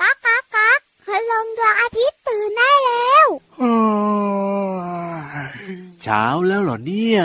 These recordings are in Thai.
ก๊ากก๊ากก๊ากพลังดวงอาทิตย์ตื่นได้แล้วเช้าแล้วเหรอเนี่ย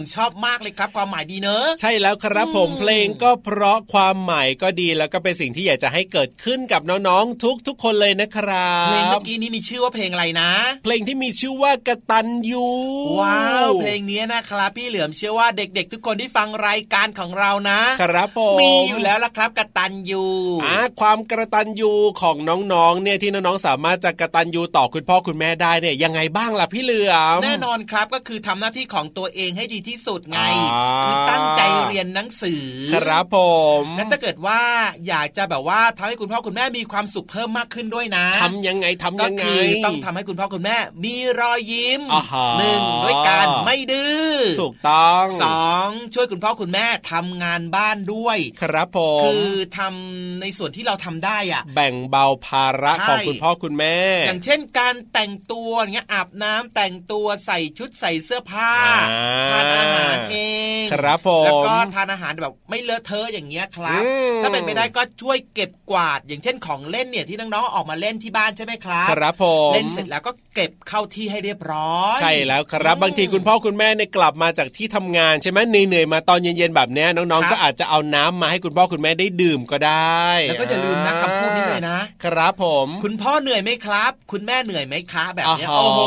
มชอบมากเลยครับ ความหมายดีเนอะใช่แล้วครับผมเพลงก็เพราะความหมายก็ดีแล้วก็เป็นสิ่งที่อยากจะให้เกิดขึ้นกับน้องๆ ทุกๆคนเลยนะครับเพลงเมื่อกี้นี้มีชื่อว่าเพลงอะไรนะ เพลงที่มีชื่อว่ากระตันยูว้าวเพลงนี้นะครับพี่เหลือมเชื่อว่าเด็กๆ ทุกคนที่ฟังรายการของเรานะ ครับผมมีอยู่แล้วละครับกระตันยูอ่าความกระตันยูของน้องๆเนี่ยที่น้องๆสามารถจะกระตันยูต่อคุณพ่อคุณแม่ได้เนี่ยยังไงบ้างล่ะพี่เหลือมแน่นอนครับก็คือทำหน้าที่ของตัวเองให้ดีที่สุดไง คือตั้งใจเรียนหนังสือ ครับผมแล้วถ้าเกิดว่าอยากจะแบบว่าทำให้คุณพ่อคุณแม่มีความสุขเพิ่มมากขึ้นด้วยนะทำยังไงทำยังไงก็คือต้องทำให้คุณพ่อคุณแม่ มีรอยยิ้มหนึ่งด้วยการไม่ดื้อถูกต้องสองช่วยคุณพ่อคุณแม่ทำงานบ้านด้วย ครับผมคือทำในส่วนที่เราทำได้อะแบ่งเบาภาระของคุณพ่อคุณแม่ อย่างเช่นการแต่งตัวเงี้ยอาบน้ำแต่งตัวใส่ชุดใส่เสื้อผ้าทานอาหารเองครับผมแล้วก็ทานอาหารแบบไม่เลอะเทอะอย่างเงี้ยครับ ถ้าเป็นไปได้ก็ช่วยเก็บกวาด อย่างเช่นของเล่นเนี่ยที่น้องๆออกมาเล่นที่บ้านใช่ไหมครับครับผมเล่นเสร็จแล้วก็เก็บเข้าที่ให้เรียบร้อย ใช่แล้วครับบางทีคุณพ่อคุณแม่เนี่ยกลับมาจากที่ทำงานใช่ไหมเหนื่อยๆมาตอนเย็นๆแบบนี้น้องๆก็อาจจะเอาน้ำมาให้คุณพ่อคุณแม่ได้ดื่มก็ได้แล้วก็อย่าลืมนะคำพูดนี้เลยนะ ครับผม คุณพ่อเหนื่อยไหมครับ คุณแม่เหนื่อยไหมคะแบบนี้โอ้โห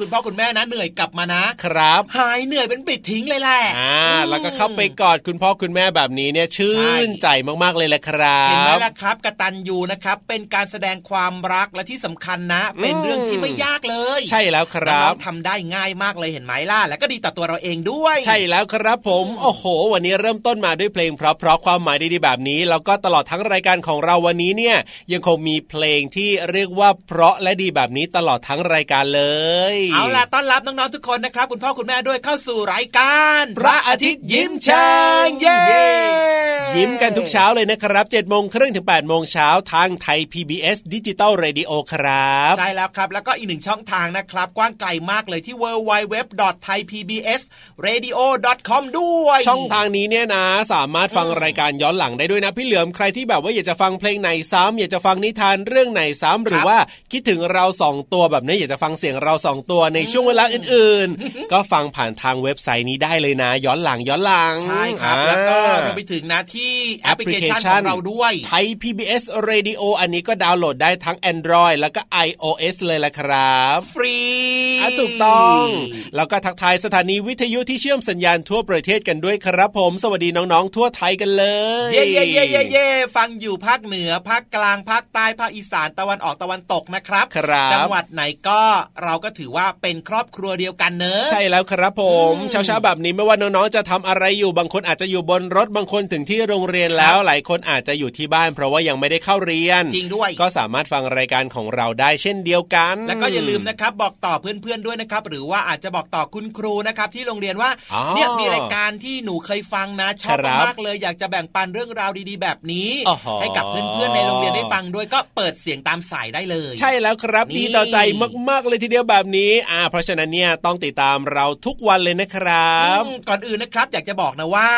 คุณพ่อคุณแม่นะเหนื่อยกลับมานะครับหายเหนื่อยเป็นปิดทิ้งเลยแหละอ่าแล้วก็เข้าไปกอดคุณพ่อคุณแม่แบบนี้เนี่ยชื่นใจมากๆเลยแหละครับเห็นไหมล่ะครับกตันยูนะครับเป็นการแสดงความรักและที่สำคัญนะ เป็นเรื่องที่ไม่ยากเลย ใช่แล้วครับทำได้ง่ายมากเลยเห็นไหมล่ะแล้วก็ดีต่อตัวเราเองด้วย ใช่แล้วครับผม โอ้โห วันนี้เริ่มต้นมาด้วยเพลงเพราะๆความหมายดีๆแบบนี้ แล้วก็ตลอดทั้งรายการของเราวันนี้เนี่ยยังคงมีเพลงที่เรียกว่าเพราะและดีแบบนี้ตลอดทั้งรายการเลย เอาล่ะต้อนรับน้องๆทุกคนนะครับ คุณพ่อคุณแม่ด้วยเข้าสู่รายการ พระอาทิตย์ยิ้มแฉ่งเย้ยิ้มกันทุกเช้าเลยนะครับ7จ็ดโมงครึ่งถึง8ปดโมงเช้าทางไทย PBS ดิจิตอลเรดิโอครับ ใช่แล้วครับ แล้วก็อีกหนึ่งช่องทางนะครับ กว้างไกลมากเลยที่ www.thaipbsradio.com ด้วย ช่องทางนี้เนี่ยนะ สามารถฟังรายการย้อนหลังได้ด้วยนะ พี่เหลือมใครที่แบบว่าอยากจะฟังเพลงไหนซ้ำอยากจะฟังนิทานเรื่องไหนซ้ำหรือว่าคิดถึงเราสองตัวแบบนี้อยากจะฟังเสียงเราสองตัวในช่วงเวลาอื่นๆ ก็ฟังผ่านทางเว็บไซต์นี้ได้เลยนะ ย้อนหลังย้อนหลังใช่ครับ แล้วก็รวมไปถึงนะที่แอปพลิเคชันของเราด้วยไทย PBS Radio อันนี้ก็ดาวน์โหลดได้ทั้ง Android แล้วก็ iOS เลยละครับ ฟรีถูกต้อง แล้วก็ทักทายสถานีวิทยุที่เชื่อมสัญญาณทั่วประเทศกันด้วยครับผม สวัสดีน้องๆ ทั่วไทยกันเลย เย่เย่เย่เย่เย่ฟังอยู่ภาคเหนือภาคกลางภาคใต้ภาคอีสานตะวันออกตะวันตกนะครับครับจังหวัดไหนก็เราก็ถือว่าเป็นครอบครัวเดียวกันเนอะใช่แล้วครับผมเช้าๆแบบนี้ไม่ว่าน้องๆจะทำอะไรอยู่บางคนอาจจะอยู่บนรถบางคนถึงที่โรงเรียนแล้ว หลายคนอาจจะอยู่ที่บ้าน เพราะว่ายังไม่ได้เข้าเรียนจริงด้วย ก็สามารถฟังรายการของเราได้เช่นเดียวกัน แล้วก็อย่าลืมนะครับบอกต่อเพื่อนๆด้วยนะครับ หรือว่าอาจจะบอกต่อคุณครูนะครับที่โรงเรียนว่าอ๋อเนี่ยมีรายการที่หนูเคยฟังนะชอบครับมากๆเลยอยากจะแบ่งปันเรื่องราวดีๆ แบบนี้อ๋อให้กับเพื่อนๆในโรงเรียนได้ฟังด้วยก็เปิดเสียงตามสายได้เลย ใช่แล้วครับนี่ดีต่อใจมากๆเลยทีเดียวแบบนี้อ่าเพราะฉะนั้นเนี่ยต้องติดตามเราทุกวันเลยนะครับอืมก่อนอื่นนะครับ อยากจะบอกนะว่า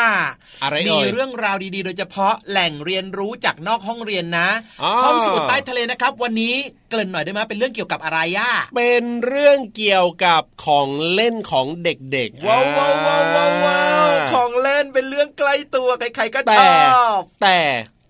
อะไรมีเอ่ยเรื่องราวดีๆ โดยเฉพาะแหล่งเรียนรู้จากนอกห้องเรียนนะอ๋อห้องสมุดใต้ทะเลนะครับ วันนี้เกริ่นหน่อยได้ไหมเป็นเรื่องเกี่ยวกับอะไรย่าเป็นเรื่องเกี่ยวกับของเล่นของเด็กๆว้าวว้าวว้าวว้าวว้าวอ่าของเล่นเป็นเรื่องใกล้ตัวใครๆก็ชแต่อบแต่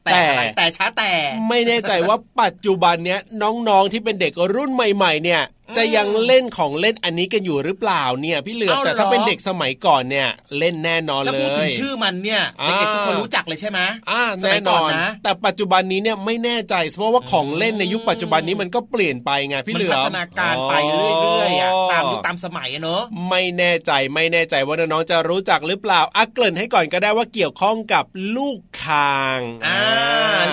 แต่อะไรแต่ช้าแต่ ไม่แน่ใจว่าปัจจุบันเนี้ยน้องๆที่เป็นเด็กรุ่นใหม่ ๆ เนี่ย จะยังเล่นของเล่นอันนี้กันอยู่หรือเปล่าเนี่ย พี่เหลือมเอาเหรอแต่ถ้าเป็นเด็กสมัยก่อนเนี่ย เล่นแน่นอนถ้าเลพูดถึยงชื่อมันเนี่ยอ่าเด็กๆทุกคนรู้จักเลยใช่ไหมอ่าสมัแน่ยนก่ออนนนะแต่ปัจจุบันนี้เนี่ยไม่แน่ใจเพราะว่าของเล่นในยุคปัจจุบันนี้มันก็เปลี่ยนไปไงพี่มัเหลือพัมฒนาการไปเรื่อยๆอะตามยุคตามสมัยอะเนอะไม่แน่ใจไม่แน่ใจว่าน้องๆจะรู้จักหรือเปล่าอะเกริ่นให้ก่อนก็ได้ว่าเกี่ยวข้องกับลูกคางอ่า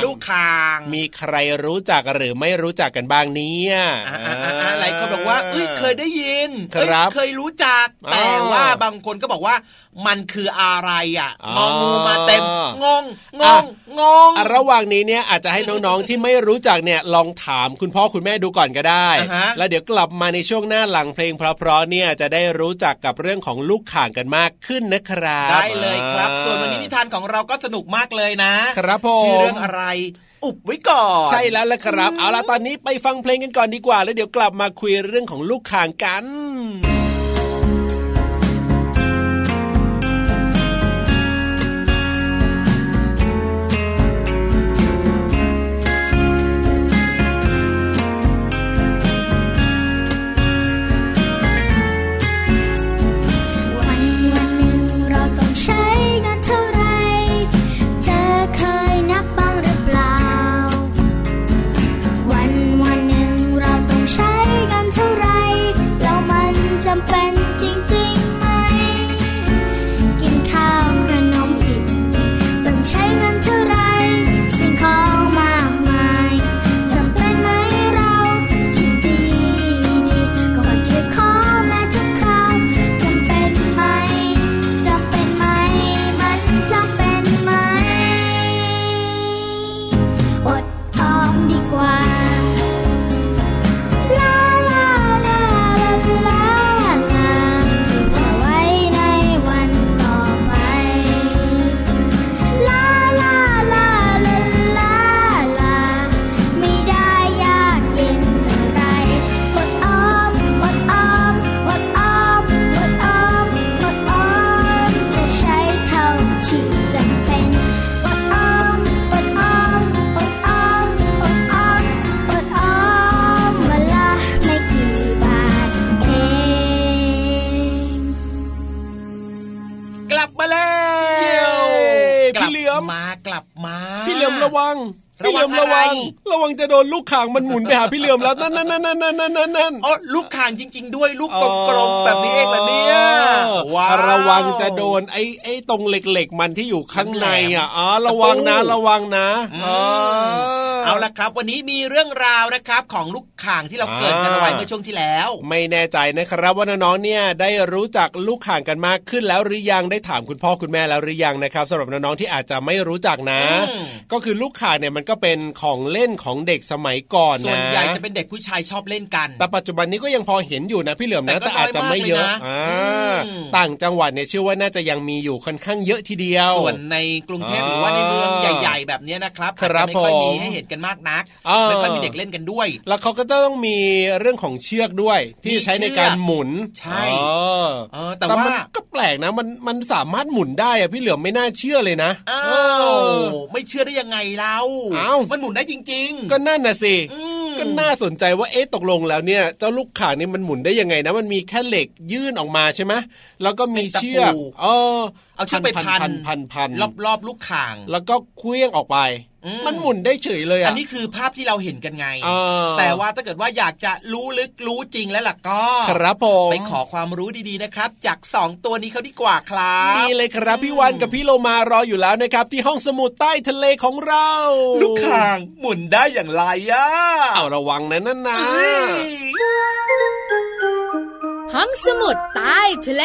ลูกคาง มีใครรู้จักหรือไม่รู้จักกันบ้างเนี่ยอ่าอ่าอ่าอ่าหลายคนบอกว่า เอ้ยเคยได้ยินครับเอ้ยเคยรู้จักอ่าแต่ว่าบางคนก็บอกว่า มันคืออะไรอะอ่างองูมาเต็มงงงอะงงงอะระหว่างนี้เนี่ยอาจจะให้น้องๆที่ไม่รู้จักเนี่ยลองถามคุณพ่อคุณแม่ดูก่อนก็ได้อ่าฮะแล้วเดี๋ยวกลับมาในช่วงหน้าหลังเพลงเพราะๆเนี่ยจะได้รู้จักกับเรื่องของลูกข่างกันมากขึ้นนะครับได้เลยครับ ส่วนวันนี้นิทานของเราก็สนุกมากเลยนะครับผมชื่อเรื่องอะไร อุบไว้ก่อน ใช่แล้วละครับ เอาล่ะตอนนี้ไปฟังเพลงกันก่อนดีกว่า แล้วเดี๋ยวกลับมาคุยเรื่องของลูกข่างกันวัน วังจะโดนลูกข่างมันหมุนไปหาพี่เหลือมแล้วนั่นนั่นนั่นนั่นนั่นนั่นนั่นโอ้ลูกข่างจริง ๆ ด้วยลูกกลมๆแบบนี้เองนะเนี่ยว้าวระวังจะโดนไอ้ไอ้ตรงเหล็กๆมันที่อยู่ข้างในอะอ๋อระวังนะระวังนะอืมอ๋อเอาละครับ วันนี้มีเรื่องราวนะครับ ของลูกข่างที่เราเกริดกันเอาไว้อ่าเมื่อช่วงที่แล้ว ไม่แน่ใจนะครับว่าน้องๆเนี่ยได้รู้จักลูกข่างกันมากขึ้นแล้วหรือยังได้ถามคุณพ่อคุณแม่แล้วหรือยังนะครับสำหรับน้องๆที่อาจจะไม่รู้จักนะอืมก็คือลูกข่างเนี่ยมันก็เป็นของเล่นของเด็กสมัยก่อนนะส่วนใหญ่จะเป็นเด็กผู้ชายชอบเล่นกัน แต่ปัจจุบันนี้ก็ยังพอเห็นอยู่นะพี่เหลือมนะแต่ก็แต่อาจจะไม่เยอะน้อยมากเลยนะอ่าอืมต่างจังหวัดเนี่ยเชื่อว่าน่าจะยังมีอยู่ค่อนข้างเยอะทีเดียว ส่วนในกรุงเทพอ่าหรือว่าในเมืองใหญ่ ๆ แบบเนี้ยนะครับครัอาจบจะไม่ค่อยมีผมให้เห็นกันมากนักอ่าไม่ค่อยมีเด็กเล่นกันด้วย แล้วเขาก็ต้องมีเรื่องของเชือกด้วย ที่มีจะใช้ในการเชือกหมุนใช่เออเออแต่แต่ว่ามันก็แปลกนะมันมันสามารถหมุนได้อะพี่เหลือมไม่น่าเชื่อเลยนะอ้าเอวอไม่เชื่อได้ยังไงเล่าอ้าวมันหมุนได้จริงๆก็นั่นน่ะสิอืมก็น่าสนใจว่าเอ๊ะตกลงแล้วเนี่ย เจ้าลูกข่างนี่มันหมุนได้ยังไงนะ มันมีแค่เหล็กยื่นออกมาใช่ไหมแล้วก็มีเชือกเป็นตะปูเออเอาเชือกไปพันพันพันพันรอบๆลูกข่าง แล้วก็เคลี้ยงออกไป มันหมุนได้เฉยเลยอะอันนี้คือภาพที่เราเห็นกันไงเออแต่ว่าถ้าเกิดว่าอยากจะรู้ลึกรู้จริงแล้วล่ะก็ ครับผมไปขอความรู้ดีๆนะครับ จากสองตัวนี้เขาดีกว่าครับนี่เลยครับพี่วันกับพี่โลมารออยู่แล้วนะครับ ที่ห้องสมุดใต้ทะเลของเรา ลูกข่างหมุนได้อย่างไรอะเอาระวังนะนั่นนะเอ้ยห้องสมุดใต้ทะเล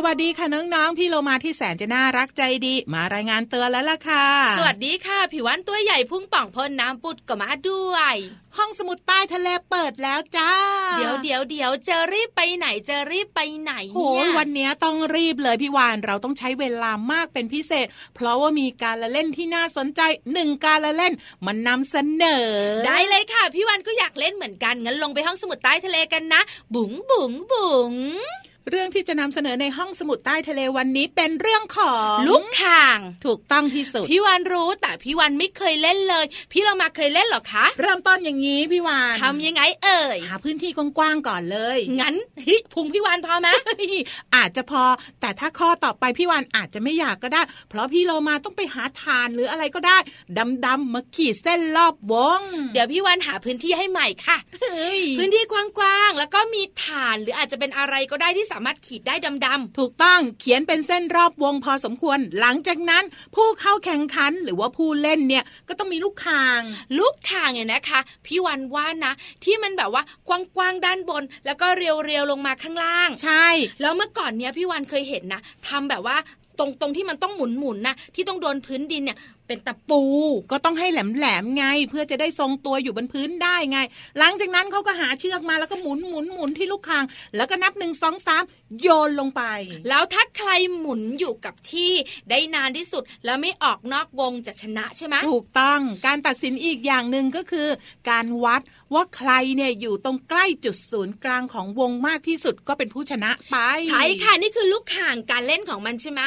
สวัสดีค่ะน้องๆ พี่โลมาที่แสนจะน่ารักใจดี มารายงานเตือนแล้วล่ะค่ะ สวัสดีค่ะผิววันตัวใหญ่พุ่งป่องพ่นน้ำปุดก็มาด้วย ห้องสมุดใต้ทะเลเปิดแล้วจ้า เดี๋ยวเดี๋ยวเดี๋ยวจะรีบไปไหนจะรีบไปไหนโอ้เนี่ยยวันนี้ต้องรีบเลยพี่วานเราต้องใช้เวลามากเป็นพิเศษ เพราะว่ามีการละเล่นที่น่าสนใจหนึ่งการละเล่นมันนำเสนอ ได้เลยค่ะพี่วันก็อยากเล่นเหมือนกันงั้นลงไปห้องสมุดใต้ทะเลกันนะ บุ๋งบุ๋งบุ๋ง เรื่องที่จะนำเสนอในห้องสมุดใต้ทะเลวันนี้เป็นเรื่องของลูกข่าง ถูกต้องที่สุด พี่วันรู้แต่พี่วันไม่เคยเล่นเลย พี่เรามาเคยเล่นเหรอคะ เริ่มต้นอย่างนี้พี่วานทำยังไงเอ่ยหาพื้นที่กว้างๆก่อนเลย งั้นเฮ้ยพุงพี่วันพอไหมอาจจะพอ แต่ถ้าข้อต่อไปพี่วานอาจจะไม่อยากก็ได้ เพราะพี่โลมาต้องไปหาทานหรืออะไรก็ได้ ดำๆมาขีดเส้นรอบวง เดี๋ยวพี่วันหาพื้นที่ให้ใหม่ค่ะเฮ้ยพื้นที่กว้างๆแล้วก็มีฐานหรืออาจจะเป็นอะไรก็ได้ที่สามารถขีดได้ดำถูกต้องเขียนเป็นเส้นรอบวงพอสมควร หลังจากนั้นผู้เข้าแข่งขันหรือว่าผู้เล่นเนี่ยก็ต้องมีลูกคางๆลูกข่างเนี่ยนะคะ พี่วันว่านะ ที่มันแบบว่ากว้างๆด้านบน แล้วก็เรียวๆลงมาข้างล่าง ใช่ แล้วเมื่อก่อนเนี้ยพี่วันเคยเห็นนะทำแบบว่า ตรงตรงที่มันต้องหมุนๆนะที่ต้องโดนพื้นดินเนี่ยเป็นตะปู ก็ต้องให้แหลมๆไง เพื่อจะได้ทรงตัวอยู่บนพื้นได้ไง หลังจากนั้นเขาก็หาเชือกมาแล้วก็หมุนหมุนหมุนที่ลูกคาง แล้วก็นับหนึ่งสองสามโยนลงไป แล้วถ้าใครหมุนอยู่กับที่ได้นานที่สุด แล้วไม่ออกนอกวงจะชนะใช่ไหมถูกต้องการตัดสินอีกอย่างหนึ่งก็คือ การวัดว่าใครเนี่ยอยู่ตรงใกล้จุดศูนย์กลางของวงมากที่สุดก็เป็นผู้ชนะไป ใช่ค่ะนี่คือลูกข่างการเล่นของมันใช่ไหม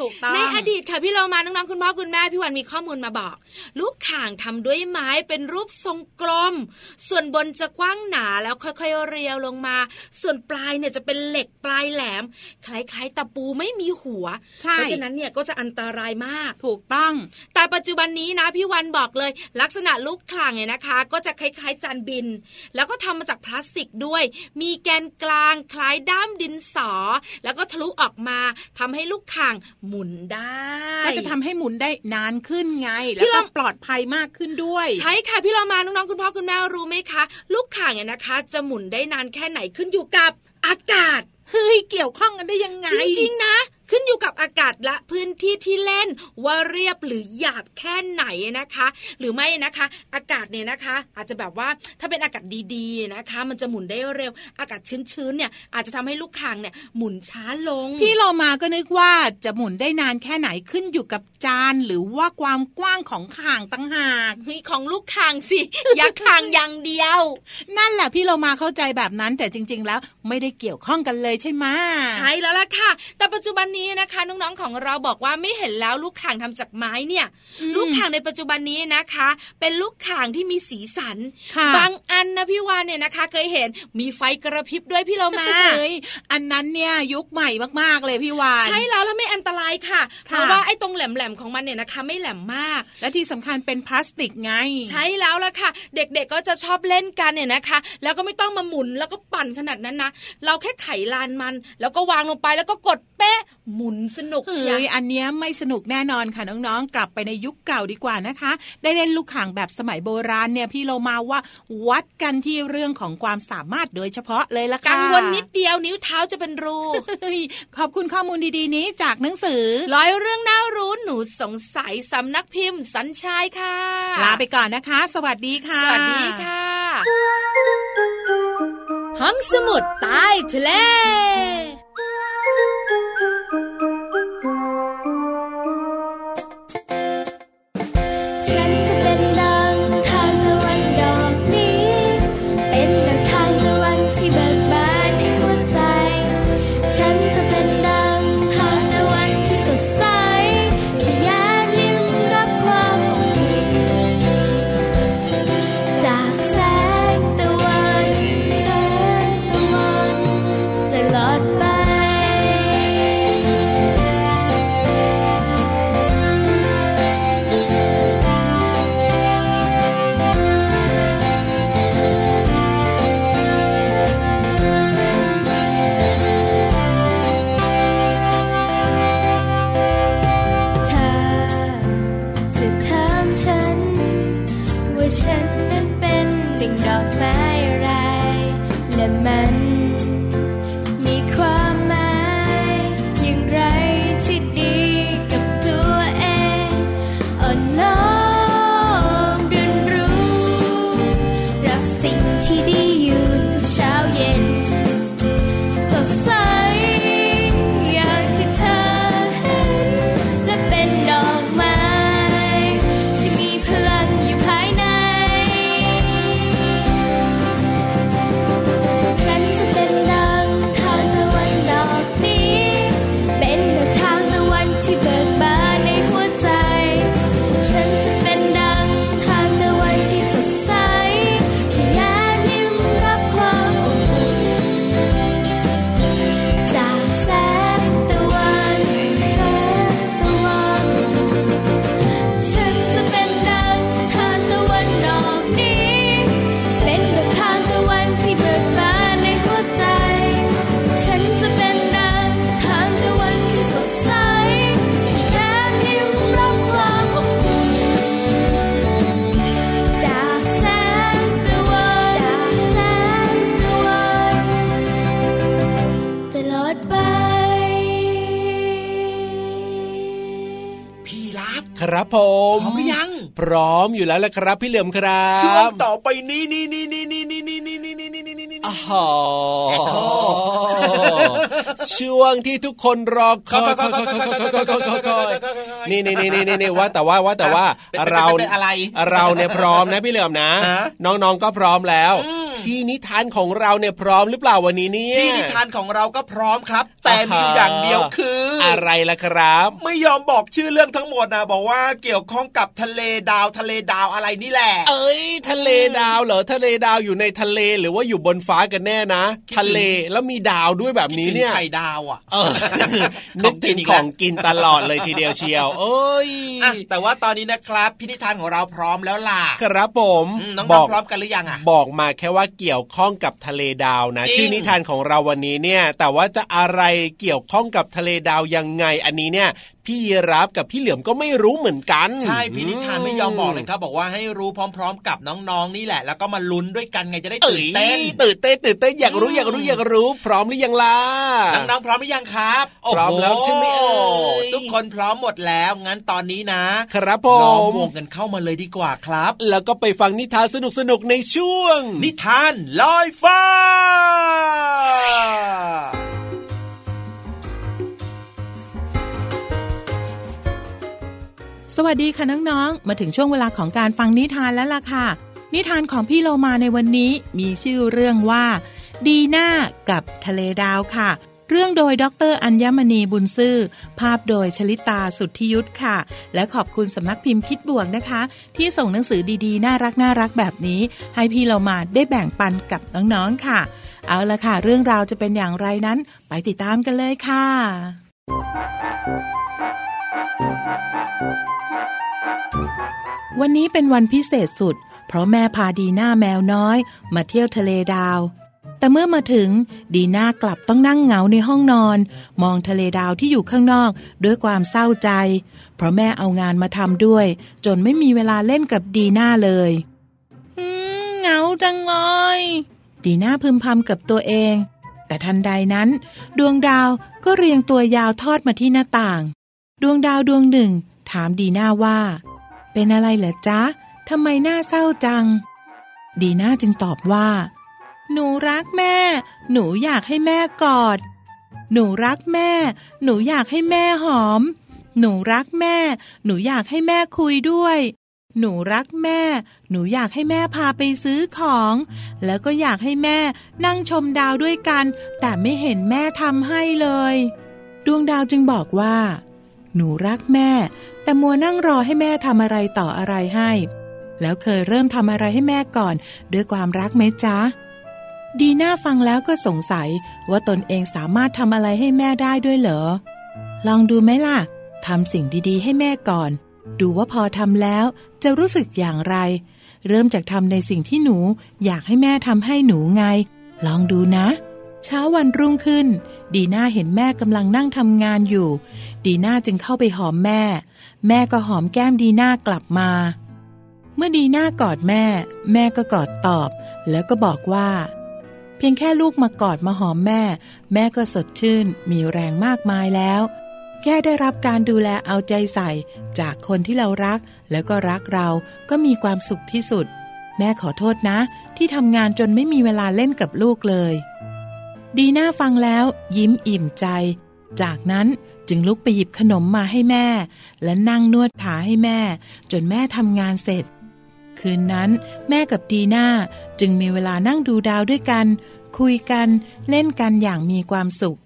ถูกต้องในอดีตค่ะพี่เรามาน้องๆคุณพ่อคุณแม่พี่วันมีข้อมูลมาบอก ลูกข่างทำด้วยไม้เป็นรูปทรงกลม ส่วนบนจะกว้างหนาแล้วค่อยๆเรียวลงมา ส่วนปลายเนี่ยจะเป็นเหล็กปลายแหลม คล้ายๆตะปูไม่มีหัวใช่เพราะฉะนั้นเนี่ยก็จะอันตรายมากถูกต้อง แต่ปัจจุบันนี้นะพี่วันบอกเลย ลักษณะลูกคลางเนี่ยนะคะ ก็จะคล้ายๆจานบิน แล้วก็ทำมาจากพลาสติกด้วย มีแกนกลางคล้ายด้ามดินสอ แล้วก็ทะลุออกมาทำให้ลูกข่างหมุนได้ ก็จะทำให้หมุนได้นานขึ้นไงพี่แล้วลก็องปลอดภัยมากขึ้นด้วย ใช่ค่ะพี่เรามาน้องๆคุณพ่อคุณแม่รู้ไหมคะ ลูกข่างเนี่ยนะคะ จะหมุนได้นานแค่ไหนขึ้นอยู่กับอากาศเฮ้ยเกี่ยวข้องกันได้ยังไงจริงๆนะ ขึ้นอยู่กับอากาศและพื้นที่ที่เล่นว่าเรียบหรือหยาบแค่ไหนนะคะ หรือไม่นะคะ อากาศเนี่ยนะคะ อาจจะแบบว่าถ้าเป็นอากาศดีๆนะคะ มันจะหมุนได้เร็ว อากาศชื้นๆเนี่ยอาจจะทำให้ลูกคางเนี่ยหมุนช้าลง พี่โลมาก็นึกว่าจะหมุนได้นานแค่ไหนขึ้นอยู่กับจานหรือว่าความกว้างของข่างตั้งหากเฮ้ยของลูกคางสิอย่าคางอย่างเดียว นั่นแหละพี่โลมาเข้าใจแบบนั้นแต่จริง ๆ แล้วไม่ได้เกี่ยวข้องกันเลยใช่ไหมใช่แล้วล่ะค่ะ แต่ปัจจุบันนี้นะคะน้องๆของเราบอกว่าไม่เห็นแล้วลูกข่างทำจากไม้เนี่ย ลูกข่างในปัจจุบันนี้นะคะ เป็นลูกข่างที่มีสีสันค่ะบาง อันนะพี่วานเนี่ยนะคะ เคยเห็นมีไฟกระพริบด้วยพี่เรามาเฮ้ยอันนั้นเนี่ยยุคใหม่มากๆเลยพี่วานใช่แล้วแล้วไม่อันตรายค่ะ เพค่ะราะว่าไอ้ตรงแหลมๆของมันเนี่ยนะคะ ไม่แหลมมาก และที่สำคัญเป็นพลาสติกไง ใช่แล้วล่ะค่ะ เด็กๆก็จะชอบเล่นกันเนี่ยนะคะ แล้วก็ไม่ต้องมาหมุนแล้วก็ปั่นขนาดนั้นนะเราแค่ไขลานมัน แล้วก็วางลงไปแล้วก็กดเป๊ะหมุนสนุกเฮ้เชียยอันเนี้ยไม่สนุกแน่นอนค่ะน้องๆ กลับไปในยุคเก่าดีกว่านะคะ ได้เล่นลูกข่างแบบสมัยโบราณเนี่ยพี่โลมาว่าวัดกันที่เรื่องของความสามารถโดยเฉพาะเลยละค่ะกังวลนิดเดียวนิ้วเท้าจะเป็นรูเฮ้ยขอบคุณข้อมูลดีๆนี้จากหนังสือร้อยเรื่องน่ารู้หนูสงสัยสำนักพิมพ์สัญชัยค่ะ ลาไปก่อนนะคะ สวัสดีค่ะ สวัสดีค่ะ ห้องสมุดใต้ทะเล ฉัน ว่าฉันนั้นเป็นหนึ่งดอกไม้ อมอยู่แล้วละครับ พี่เหลือมครับช่วงต่อไปนี้นี่นี่นี่นี่นี่นี่นี่นี่นี่นี่นี่นี่อ๋อช่วงที่ทุกคนรอคอยนี่นี่นี่นี่นี่ว่าแต่ว่าว่าแต่ว่าเราเราเนี่ยพร้อมนะพี่เหลือมนะ น้องๆก็พร้อมแล้ว พี่นิทานของเราเนี่ยพร้อมหรือเปล่าวันนี้เนี่ยพี่นิทานของเราก็พร้อมครับ แต่มีอยู่อย่างเดียวคือ อะไรล่ะครับ ไม่ยอมบอกชื่อเรื่องทั้งหมดนะบอกว่าเกี่ยวข้องกับทะเลดาวทะเลดาวอะไรนี่แหละ เอ้ย ทะเลดาวเหรอทะเลดาวอยู่ในทะเลหรือว่าอยู่บนฟ้ากันแน่นะคิดถึงทะเลแล้วมีดาวด้วยแบบนี้เนี่ยคิดถึงไข่ดาวอะเออนึกถึงของกินตลอดเลยทีเดียวเชียว เอ้ยอะแต่ว่าตอนนี้นะครับพี่นิทานของเราพร้อมแล้วล่ะ ครับผมอืมน้บองอกๆพร้อมกันหรือยังอะ บอกมาแค่ว่าเกี่ยวข้องกับทะเลดาวนะจริงชื่อนิทานของเราวันนี้เนี่ย แต่ว่าจะอะไรเกี่ยวข้องกับทะเลดาวยังไง อันนี้เนี่ยพี่รับกับพี่เหลือมก็ไม่รู้เหมือนกัน ใช่พี่นิทานไม่ยอมบอกเลยครับ บอกว่าให้รู้พร้อม ๆ กับน้องๆนี่แหละ แล้วก็มาลุ้นด้วยกันไงจะได้เอ้ตื่ยนเต้นตื่นเต้นตื่นเต้นอยากรู้อืมอยากรู้อยากรู้ พร้อมหรือยังล่ะน้องๆพร้อมหรือยังครับโโหพร้อมแล้วใช่ไหมเอ่ยทุกคนพร้อมหมดแล้วงั้นตอนนี้นะ ครับผล้อมมวงกันเข้ามาเลยดีกว่าครับ แล้วก็ไปฟังนิทานสนุกสนุกๆในช่วง นิทานลอยฟ้า สวัสดีค่ะน้องๆ มาถึงช่วงเวลาของการฟังนิทานแล้วล่ะค่ะ นิทานของพี่โลมาในวันนี้มีชื่อเรื่องว่า ดีหน่ากับทะเลดาวค่ะ เรื่องโดยดรอัญมณีบุญซื่อ ภาพโดยชลิตาสุทธิยุทธค่ะ และขอบคุณสำนักพิมพ์คิดบวกนะคะ ที่ส่งหนังสือดีๆ น่ารักน่ารักแบบนี้ ให้พี่เรามาได้แบ่งปันกับน้องๆค่ะ เอาละค่ะ เรื่องราวจะเป็นอย่างไรนั้น ไปติดตามกันเลยค่ะ วันนี้เป็นวันพิเศษสุด เพราะแม่พาดีน่าแมวน้อย มาเที่ยวทะเลดาว แต่เมื่อมาถึงดีน่ากลับต้องนั่งเหงาในห้องนอน มองทะเลดาวที่อยู่ข้างนอกด้วยความเศร้าใจ เพราะแม่เอางานมาทำด้วย จนไม่มีเวลาเล่นกับดีน่าเลยเหงาจังเลยดีน่าพึมพำกับตัวเอง แต่ทันใดนั้น ดวงดาวก็เรียงตัวยาวทอดมาที่หน้าต่าง ดวงดาวดวงหนึ่ง ถามดีน่าว่า เป็นอะไรเหรอจ๊ะทำไมหน้าเศร้าจัง ดีน่าจึงตอบว่า หนูรักแม่ หนูอยากให้แม่กอด หนูรักแม่ หนูอยากให้แม่หอม หนูรักแม่ หนูอยากให้แม่คุยด้วย หนูรักแม่ หนูอยากให้แม่พาไปซื้อของ แล้วก็อยากให้แม่นั่งชมดาวด้วยกัน แต่ไม่เห็นแม่ทำให้เลย ดวงดาวจึงบอกว่า หนูรักแม่ แต่มัวนั่งรอให้แม่ทำอะไรต่ออะไรให้ แล้วเคยเริ่มทำอะไรให้แม่ก่อน ด้วยความรักไหมจ๊ะ ดีน่าฟังแล้วก็สงสัยว่าตนเองสามารถทำอะไรให้แม่ได้ด้วยเหรอ ลองดูไหมล่ะทำสิ่งดีๆ ให้แม่ก่อน ดูว่าพอทำแล้วจะรู้สึกอย่างไร เริ่มจากทำในสิ่งที่หนูอยากให้แม่ทำให้หนูไง ลองดูนะ เช้าวันรุ่งขึ้น ดีน่าเห็นแม่กำลังนั่งทำงานอยู่ ดีน่าจึงเข้าไปหอมแม่ แม่ก็หอมแก้มดีน่ากลับมา เมื่อดีน่ากอดแม่ แม่ก็กอดตอบ แล้วก็บอกว่าพพียงแค่ลูกมากอดมาหอมแม่ แม่ก็สดชื่น มีแรงมากมายแล้ว แค่ได้รับการดูแลเอาใจใส่ จากคนที่เรารัก แล้วก็รักเราก็มีความสุขที่สุด แม่ขอโทษนะ ที่ทำงานจนไม่มีเวลาเล่นกับลูกเลย ดีน่าฟังแล้วยิ้มอิ่มใจ จากนั้นจึงลุกไปหยิบขนมมาให้แม่ และนั่งนวดขาให้แม่ จนแม่ทำงานเสร็จ คืนนั้นแม่กับดีน่าจึงมีเวลานั่งดูดาวด้วยกัน คุยกันเล่นกันอย่างมีความสุข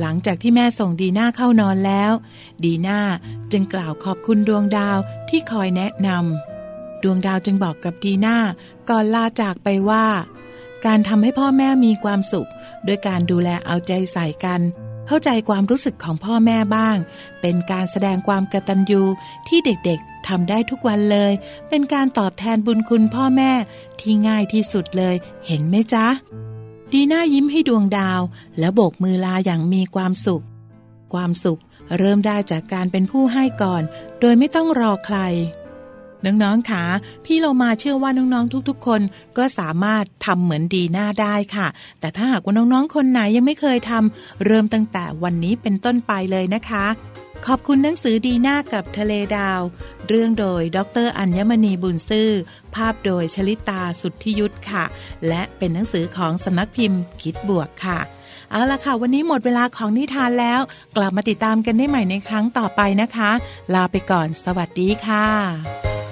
หลังจากที่แม่ส่งดีน่าเข้านอนแล้ว ดีน่าจึงกล่าวขอบคุณดวงดาวที่คอยแนะนำดวงดาวจึงบอกกับดีน่าก่อนลาจากไปว่า การทำให้พ่อแม่มีความสุขด้วยการดูแลเอาใจใส่กัน เข้าใจความรู้สึกของพ่อแม่บ้าง เป็นการแสดงความกตัญญูที่เด็กๆทำได้ทุกวันเลย เป็นการตอบแทนบุญคุณพ่อแม่ที่ง่ายที่สุดเลย เห็นไหมจ๊ะ ดีน่ายิ้มให้ดวงดาว แล้วโบกมือลาอย่างมีความสุข ความสุขเริ่มได้จากการเป็นผู้ให้ก่อน โดยไม่ต้องรอใคร น้องๆค่ะพี่เรามาเชื่อว่าน้องๆทุกๆ คนก็สามารถทำเหมือนดีน่าได้ค่ะ แต่ถ้าหากว่าน้องๆ คนไหนยังไม่เคยทำเริ่มตั้งแต่วันนี้เป็นต้นไปเลยนะคะ ขอบคุณหนังสือดีน่ากับทะเลดาว เรื่องโดยดรอัญมณีบุญซื่อ ภาพโดยชลิตาสุทธิยุทธค่ะ และเป็นหนังสือของสำนักพิมพ์คิดบวกค่ะเอาละค่ะ วันนี้หมดเวลาของนิทานแล้ว กลับมาติดตามกันได้ใหม่ในครั้งต่อไปนะคะ ลาไปก่อน สวัสดีค่ะ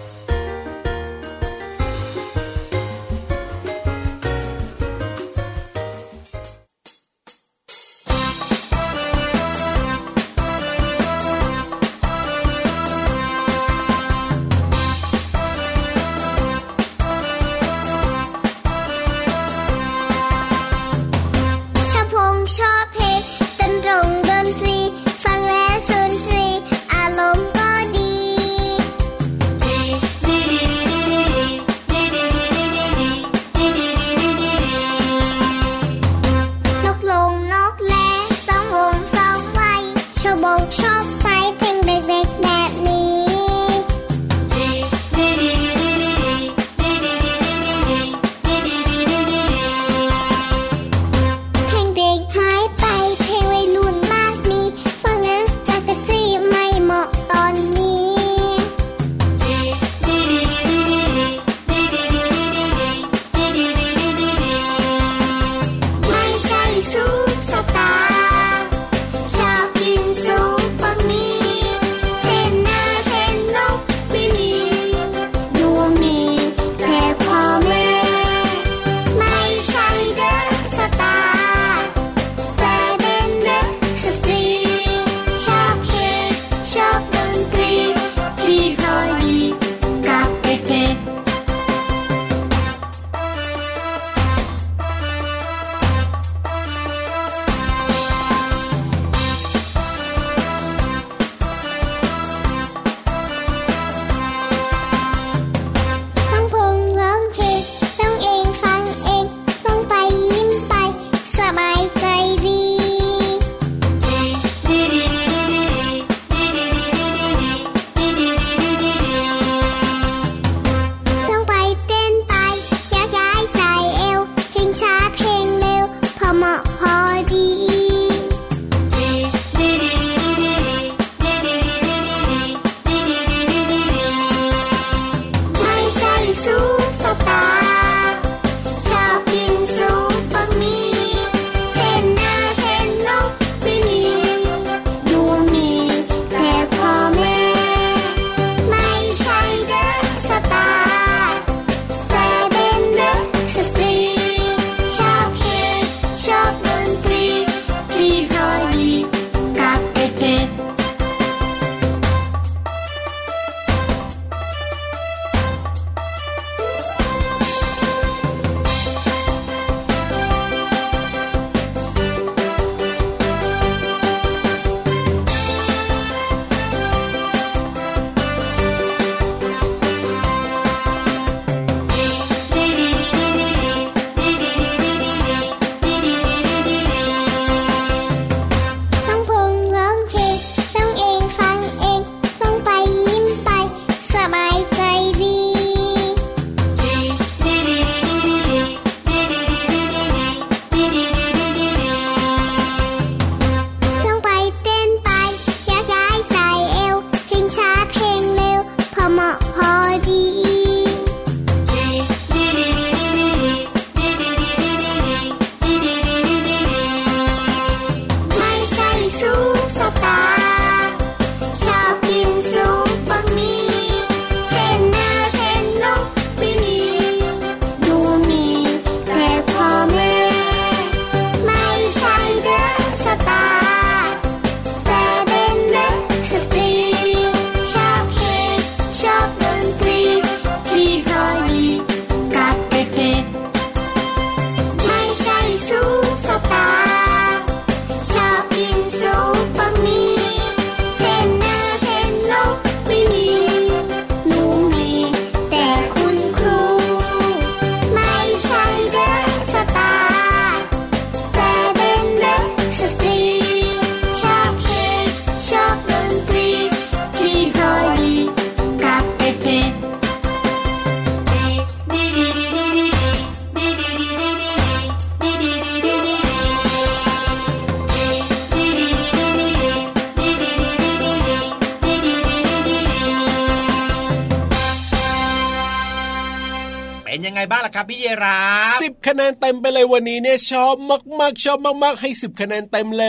บ้างล่ะครับพี่เยราสิบคะแนนเต็มไปเลยวันนี้เนี่ยชอบมากๆชอบมากๆให้สิบคะแนนเต็มเล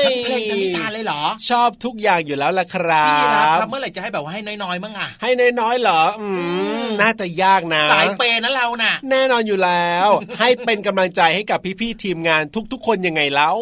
ยทั้งเพลงทั้งนิทานเลยเหรอ ชอบทุกอย่างอยู่แล้วล่ะครับพี่รับครับเมื่อไหร่จะให้แบบว่าให้น้อยๆมั้งอะให้น้อยๆเหรออืมน่าจะยากนะ สายเปนะเราน่ะ แน่นอนอยู่แล้ว ให้เป็นกำลังใจให้กับพี่ๆทีมงานทุกๆ คนยังไงแล้ว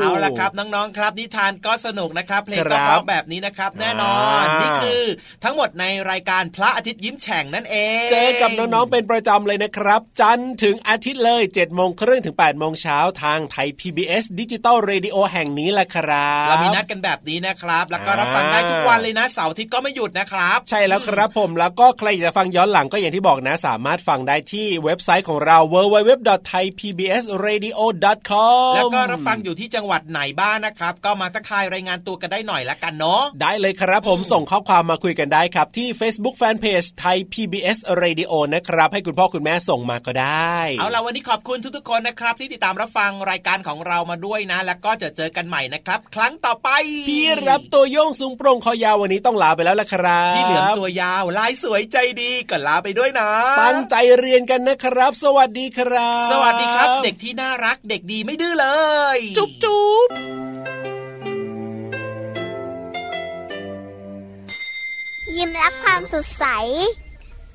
เอาล่ะครับน้องๆครับ นิทานก็สนุกนะครับ เพลงก็เพราะแบบนี้นะครับ แน่นอนนี่คือทั้งหมดในรายการพระอาทิตย์ยิ้มแฉ่งนั่นเอง เจอกับน้องๆเป็นประจำเลยนะครับ จันทร์ถึงอาทิตย์เลย7จ็ดโมงครึ่งถึง8ปดโมงเช้าทางไทย PBS ดิจิตอลเรดิโอแห่งนี้แหละครับเรามีนัดกันแบบนี้นะครับ แล้วก็รับฟังได้ทุกวันเลยนะเสาร์อาทิตย์ก็ไม่หยุดนะครับ ใช่แล้วครับผมแล้วก็ใครอยากจะฟังย้อนหลังก็อย่างที่บอกนะ สามารถฟังได้ที่เว็บไซต์ของเรา www.thaipbsradio.com แล้วก็รับฟังอยู่ที่จังหวัดไหนบ้างนะครับ ก็มาทักทายรายงานตัวกันได้หน่อยละกันเนาะได้เลยครับผมส่งข้อความมาคุยกันได้ครับที่ Facebook Fanpage Thai PBS Radio นะครับ ให้คุณพ่อคุณแม่ส่งมาก็ได้ เอาล่ะวันนี้ขอบคุณทุกๆคนนะครับ ที่ติดตามรับฟังรายการของเรามาด้วยนะ แล้วก็จะเจอกันใหม่นะครับ ครั้งต่อไป พี่รับตัวโยงสูงโปร่งคอยาววันนี้ต้องลาไปแล้วละครับพี่เหลือมตัวยาวลายสวยใจดีก็ลาไปด้วยนะตั้งใจเรียนกันนะครับ สวัสดีครับ สวัสดีครับ เด็กที่น่ารักเด็กดีไม่ดื้อเลย จุ๊บจุ๊บยิ้มรับความสดใส